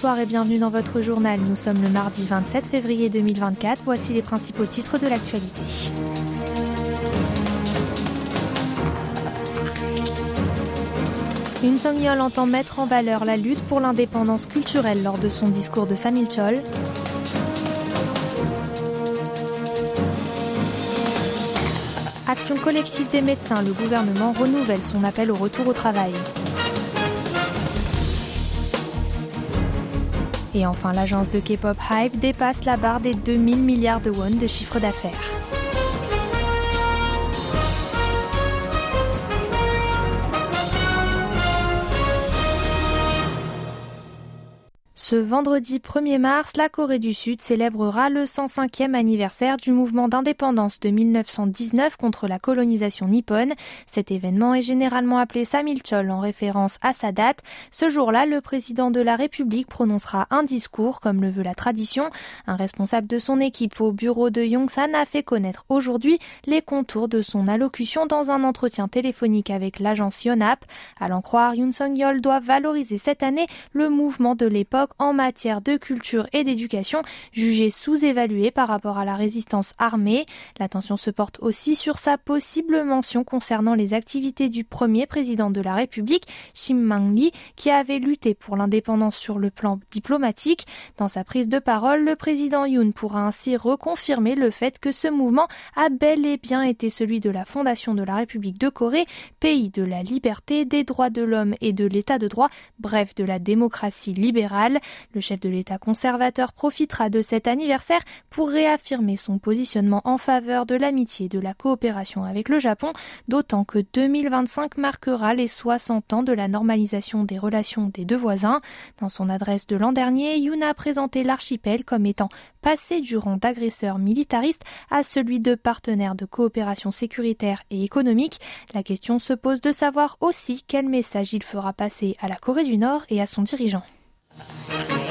bonsoir et bienvenue dans votre journal. Nous sommes le mardi 27 février 2024. Voici les principaux titres de l'actualité. Une Song-yeol entend mettre en valeur la lutte pour l'indépendance culturelle lors de son discours de Samil-chol. Action collective des médecins, le gouvernement renouvelle son appel au retour au travail. Et enfin, l'agence de K-pop Hype dépasse la barre des 2000 milliards de won de chiffre d'affaires. Ce vendredi 1er mars, la Corée du Sud célébrera le 105e anniversaire du mouvement d'indépendance de 1919 contre la colonisation nippone. Cet événement est généralement appelé Samilchol en référence à sa date. Ce jour-là, le président de la République prononcera un discours comme le veut la tradition. Un responsable de son équipe au bureau de Yongsan a fait connaître aujourd'hui les contours de son allocution dans un entretien téléphonique avec l'agence Yonap. À l'en croire, Yoon Song-yeol doit valoriser cette année le mouvement de l'époque en matière de culture et d'éducation, jugé sous-évalué par rapport à la résistance armée. L'attention se porte aussi sur sa possible mention concernant les activités du premier président de la République, Shim Mang-li, qui avait lutté pour l'indépendance sur le plan diplomatique. Dans sa prise de parole, le président Yoon pourra ainsi reconfirmer le fait que ce mouvement a bel et bien été celui de la fondation de la République de Corée, pays de la liberté, des droits de l'homme et de l'état de droit, bref de la démocratie libérale. Le chef de l'État conservateur profitera de cet anniversaire pour réaffirmer son positionnement en faveur de l'amitié et de la coopération avec le Japon, d'autant que 2025 marquera les 60 ans de la normalisation des relations des deux voisins. Dans son adresse de l'an dernier, Yoon a présenté l'archipel comme étant passé du rang d'agresseur militariste à celui de partenaire de coopération sécuritaire et économique. La question se pose de savoir aussi quel message il fera passer à la Corée du Nord et à son dirigeant. Thank you.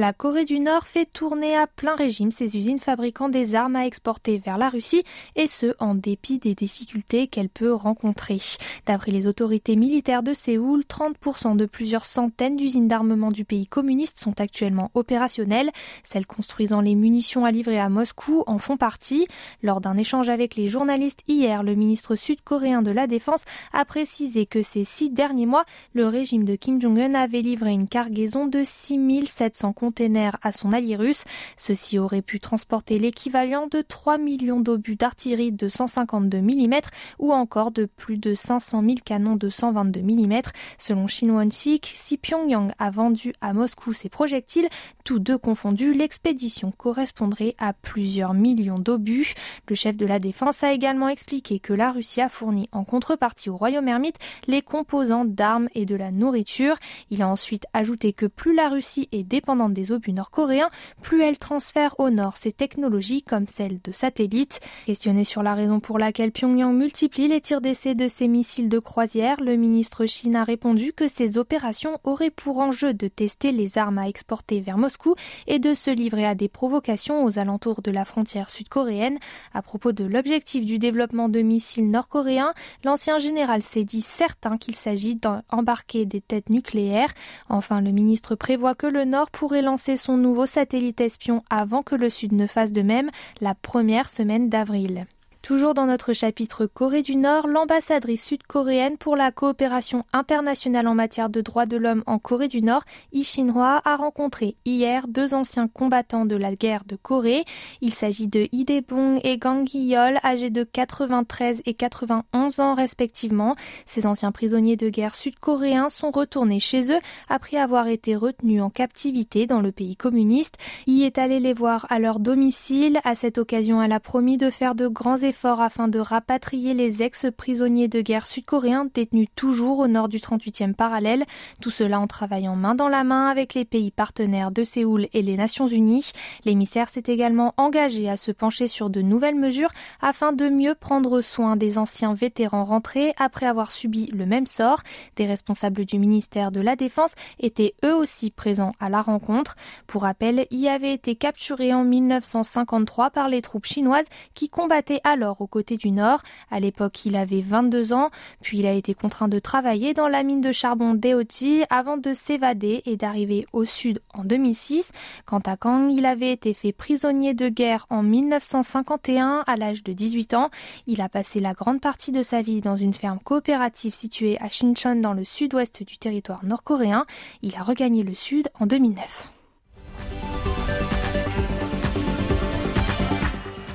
La Corée du Nord fait tourner à plein régime ses usines fabriquant des armes à exporter vers la Russie, et ce, en dépit des difficultés qu'elle peut rencontrer. D'après les autorités militaires de Séoul, 30% de plusieurs centaines d'usines d'armement du pays communiste sont actuellement opérationnelles. Celles construisant les munitions à livrer à Moscou en font partie. Lors d'un échange avec les journalistes hier, le ministre sud-coréen de la Défense a précisé que ces six derniers mois, le régime de Kim Jong-un avait livré une cargaison de 6700 containers à son allié russe. Ceci aurait pu transporter l'équivalent de 3 millions d'obus d'artillerie de 152 mm ou encore de plus de 500 000 canons de 122 mm. Selon Shinwon Sik, si Pyongyang a vendu à Moscou ses projectiles, tous deux confondus, l'expédition correspondrait à plusieurs millions d'obus. Le chef de la défense a également expliqué que la Russie a fourni en contrepartie au royaume ermite les composants d'armes et de la nourriture. Il a ensuite ajouté que plus la Russie est dépendante des obus nord-coréens, plus elle transfère au nord ses technologies comme celles de satellites. Questionné sur la raison pour laquelle Pyongyang multiplie les tirs d'essai de ses missiles de croisière, le ministre Chine a répondu que ces opérations auraient pour enjeu de tester les armes à exporter vers Moscou et de se livrer à des provocations aux alentours de la frontière sud-coréenne. À propos de l'objectif du développement de missiles nord-coréens, l'ancien général s'est dit certain qu'il s'agit d'embarquer des têtes nucléaires. Enfin, le ministre prévoit que le Nord pourrait lancer son nouveau satellite espion avant que le Sud ne fasse de même la première semaine d'avril. Toujours dans notre chapitre Corée du Nord, l'ambassadrice sud-coréenne pour la coopération internationale en matière de droits de l'homme en Corée du Nord, Lee Shin-hwa, a rencontré hier deux anciens combattants de la guerre de Corée. Il s'agit de Lee Dae-bong et Gang Gi-yeol, âgés de 93 et 91 ans respectivement. Ces anciens prisonniers de guerre sud-coréens sont retournés chez eux après avoir été retenus en captivité dans le pays communiste. Y est allé les voir à leur domicile. À cette occasion, elle a promis de faire de grands efforts afin de rapatrier les ex-prisonniers de guerre sud-coréens détenus toujours au nord du 38e parallèle. Tout cela en travaillant main dans la main avec les pays partenaires de Séoul et les Nations Unies. L'émissaire s'est également engagé à se pencher sur de nouvelles mesures afin de mieux prendre soin des anciens vétérans rentrés après avoir subi le même sort. Des responsables du ministère de la Défense étaient eux aussi présents à la rencontre. Pour rappel, y avait été capturé en 1953 par les troupes chinoises qui combattaient alors alors aux côtés du Nord. À l'époque, il avait 22 ans, puis il a été contraint de travailler dans la mine de charbon d'Eoti avant de s'évader et d'arriver au sud en 2006. Quant à Kang, il avait été fait prisonnier de guerre en 1951 à l'âge de 18 ans. Il a passé la grande partie de sa vie dans une ferme coopérative située à Shincheon dans le sud-ouest du territoire nord-coréen. Il a regagné le sud en 2009.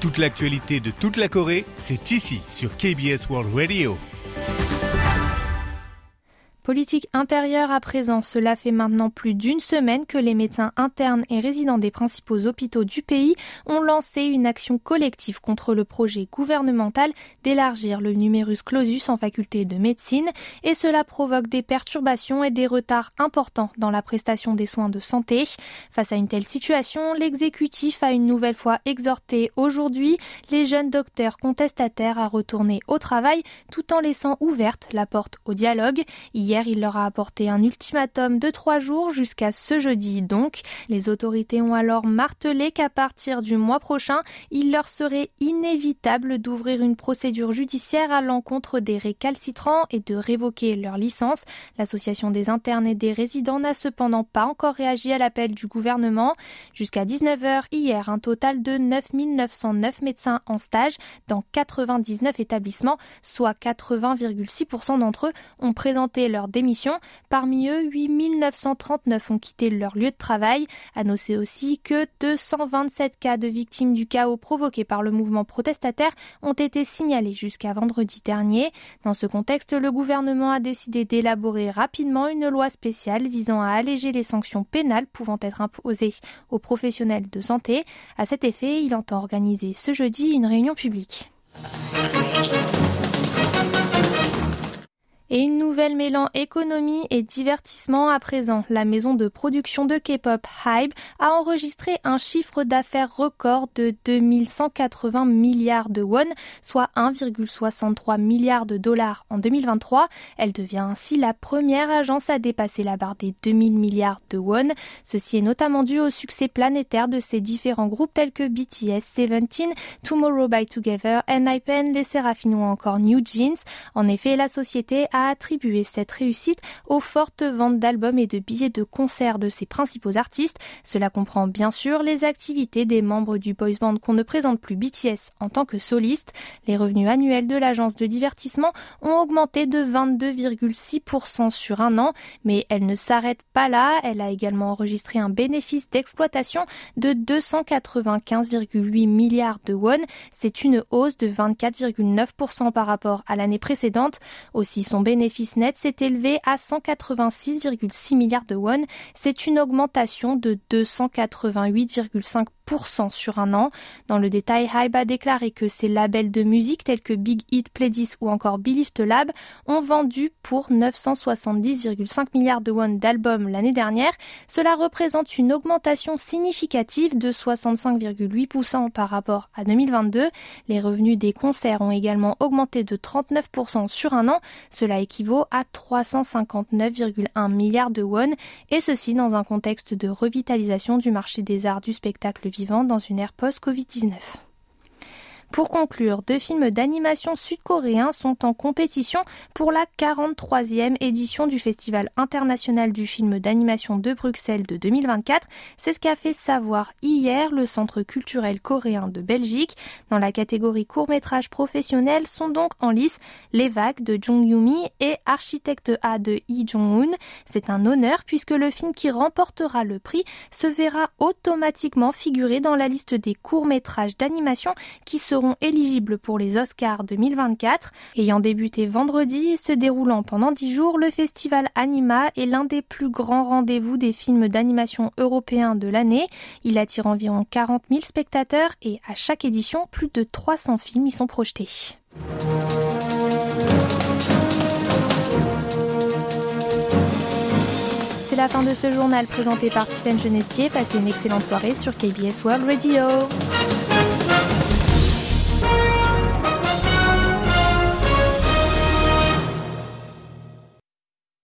Toute l'actualité de toute la Corée, c'est ici sur KBS World Radio. Politique intérieure à présent, cela fait maintenant plus d'une semaine que les médecins internes et résidents des principaux hôpitaux du pays ont lancé une action collective contre le projet gouvernemental d'élargir le numerus clausus en faculté de médecine et cela provoque des perturbations et des retards importants dans la prestation des soins de santé. Face à une telle situation, l'exécutif a une nouvelle fois exhorté aujourd'hui les jeunes docteurs contestataires à retourner au travail tout en laissant ouverte la porte au dialogue. Hier, il leur a apporté un ultimatum de trois jours jusqu'à ce jeudi donc. Les autorités ont alors martelé qu'à partir du mois prochain, il leur serait inévitable d'ouvrir une procédure judiciaire à l'encontre des récalcitrants et de révoquer leur licence. L'association des internes et des résidents n'a cependant pas encore réagi à l'appel du gouvernement. Jusqu'à 19h hier, un total de 9 909 médecins en stage dans 99 établissements, soit 80,6% d'entre eux ont présenté leur démission. Parmi eux, 8 939 ont quitté leur lieu de travail. À aussi que 227 cas de victimes du chaos provoqué par le mouvement protestataire ont été signalés jusqu'à vendredi dernier. Dans ce contexte, le gouvernement a décidé d'élaborer rapidement une loi spéciale visant à alléger les sanctions pénales pouvant être imposées aux professionnels de santé. À cet effet, il entend organiser ce jeudi une réunion publique. Et une nouvelle mêlant économie et divertissement à présent. La maison de production de K-pop Hybe a enregistré un chiffre d'affaires record de 2180 milliards de won, soit 1,63 milliard de dollars en 2023. Elle devient ainsi la première agence à dépasser la barre des 2000 milliards de won. Ceci est notamment dû au succès planétaire de ses différents groupes tels que BTS, Seventeen, Tomorrow by Together, NIPEN, Les Seraphines ou encore New Jeans. En effet, la société attribué cette réussite aux fortes ventes d'albums et de billets de concert de ses principaux artistes. Cela comprend bien sûr les activités des membres du boys band qu'on ne présente plus BTS en tant que soliste. Les revenus annuels de l'agence de divertissement ont augmenté de 22,6% sur un an, mais elle ne s'arrête pas là. Elle a également enregistré un bénéfice d'exploitation de 295,8 milliards de won. C'est une hausse de 24,9% par rapport à l'année précédente. Aussi, son bénéfice net s'est élevé à 186,6 milliards de won. C'est une augmentation de 288,5 sur un an. Dans le détail, Hybe a déclaré que ses labels de musique tels que Big Hit, Playdis ou encore Believe the Lab ont vendu pour 970,5 milliards de won d'albums l'année dernière. Cela représente une augmentation significative de 65,8% par rapport à 2022. Les revenus des concerts ont également augmenté de 39% sur un an. Cela équivaut à 359,1 milliards de won et ceci dans un contexte de revitalisation du marché des arts du spectacle vivant dans une ère post-Covid-19. Pour conclure, deux films d'animation sud-coréens sont en compétition pour la 43e édition du Festival international du film d'animation de Bruxelles de 2024. C'est ce qu'a fait savoir hier le Centre culturel coréen de Belgique. Dans la catégorie court-métrage professionnel sont donc en lice Les Vagues de Jung Yumi et Architecte A de Lee Jong-un. C'est un honneur puisque le film qui remportera le prix se verra automatiquement figurer dans la liste des courts-métrages d'animation qui éligibles pour les Oscars 2024. Ayant débuté vendredi et se déroulant pendant 10 jours, le festival Anima est l'un des plus grands rendez-vous des films d'animation européens de l'année. Il attire environ 40 000 spectateurs et à chaque édition, plus de 300 films y sont projetés. C'est la fin de ce journal présenté par Tiffany Genestier. Passez une excellente soirée sur KBS World Radio.